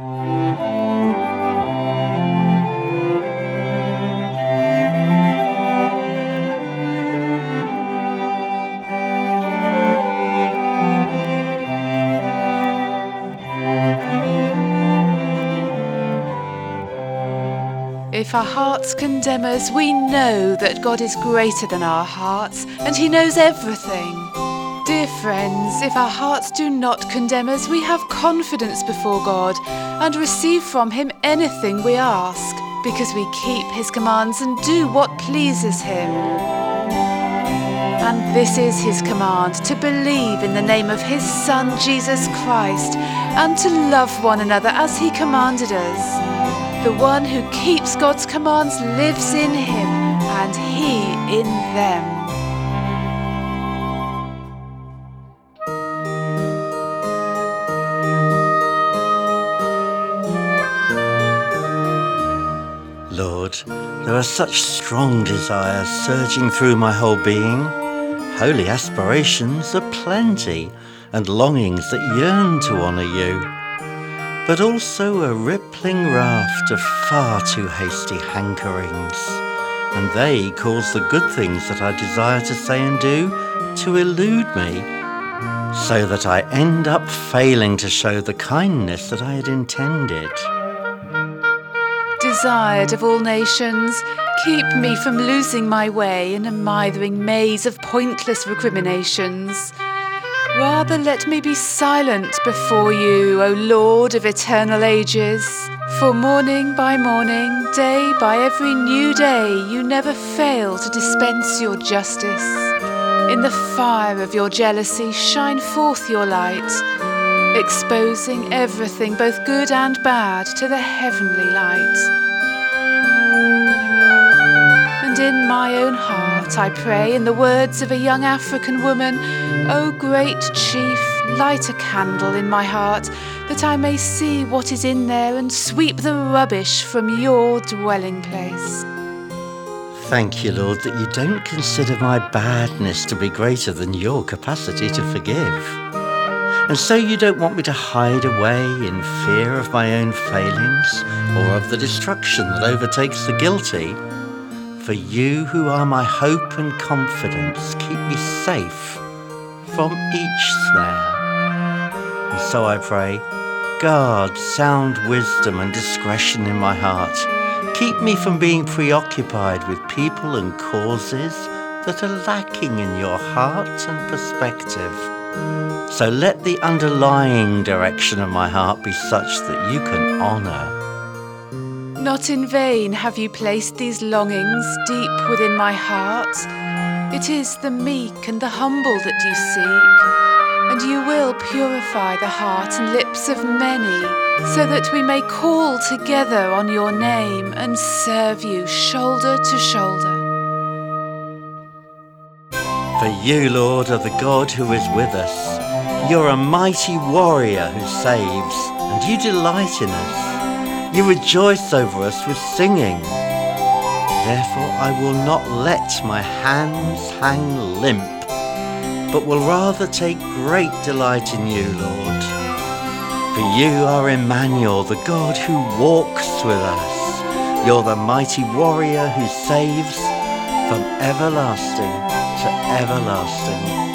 If our hearts condemn us, we know that God is greater than our hearts and He knows everything. Dear friends, if our hearts do not condemn us, we have confidence before God and receive from Him anything we ask, because we keep His commands and do what pleases Him. And this is His command to believe in the name of His Son, Jesus Christ, and to love one another as He commanded us. The one who keeps God's commands lives in him, and he in them. There are such strong desires surging through my whole being. Holy aspirations are plenty, and longings that yearn to honour you. But also a rippling raft of far too hasty hankerings, and they cause the good things that I desire to say and do to elude me, so that I end up failing to show the kindness that I had intended desired of all nations, keep me from losing my way in a mithering maze of pointless recriminations. Rather let me be silent before you, O Lord of eternal ages. For morning by morning, day by every new day, you never fail to dispense your justice. In the fire of your jealousy, shine forth your light, exposing everything, both good and bad, to the heavenly light. And in my own heart I pray, in the words of a young African woman, O great chief, light a candle in my heart, that I may see what is in there and sweep the rubbish from your dwelling place. Thank you, Lord, that you don't consider my badness to be greater than your capacity to forgive. And so you don't want me to hide away in fear of my own failings or of the destruction that overtakes the guilty. For you, who are my hope and confidence, keep me safe from each snare. And so I pray, guard sound wisdom and discretion in my heart. Keep me from being preoccupied with people and causes that are lacking in your heart and perspective. So let the underlying direction of my heart be such that you can honour not in vain have you placed these longings deep within my heart. It is the meek and the humble that you seek, and you will purify the heart and lips of many, so that we may call together on your name and serve you shoulder to shoulder. For you, Lord, are the God who is with us. You're a mighty warrior who saves, and you delight in us. You rejoice over us with singing. Therefore, I will not let my hands hang limp, but will rather take great delight in you, Lord. For you are Emmanuel, the God who walks with us. You're the mighty warrior who saves from everlasting everlasting.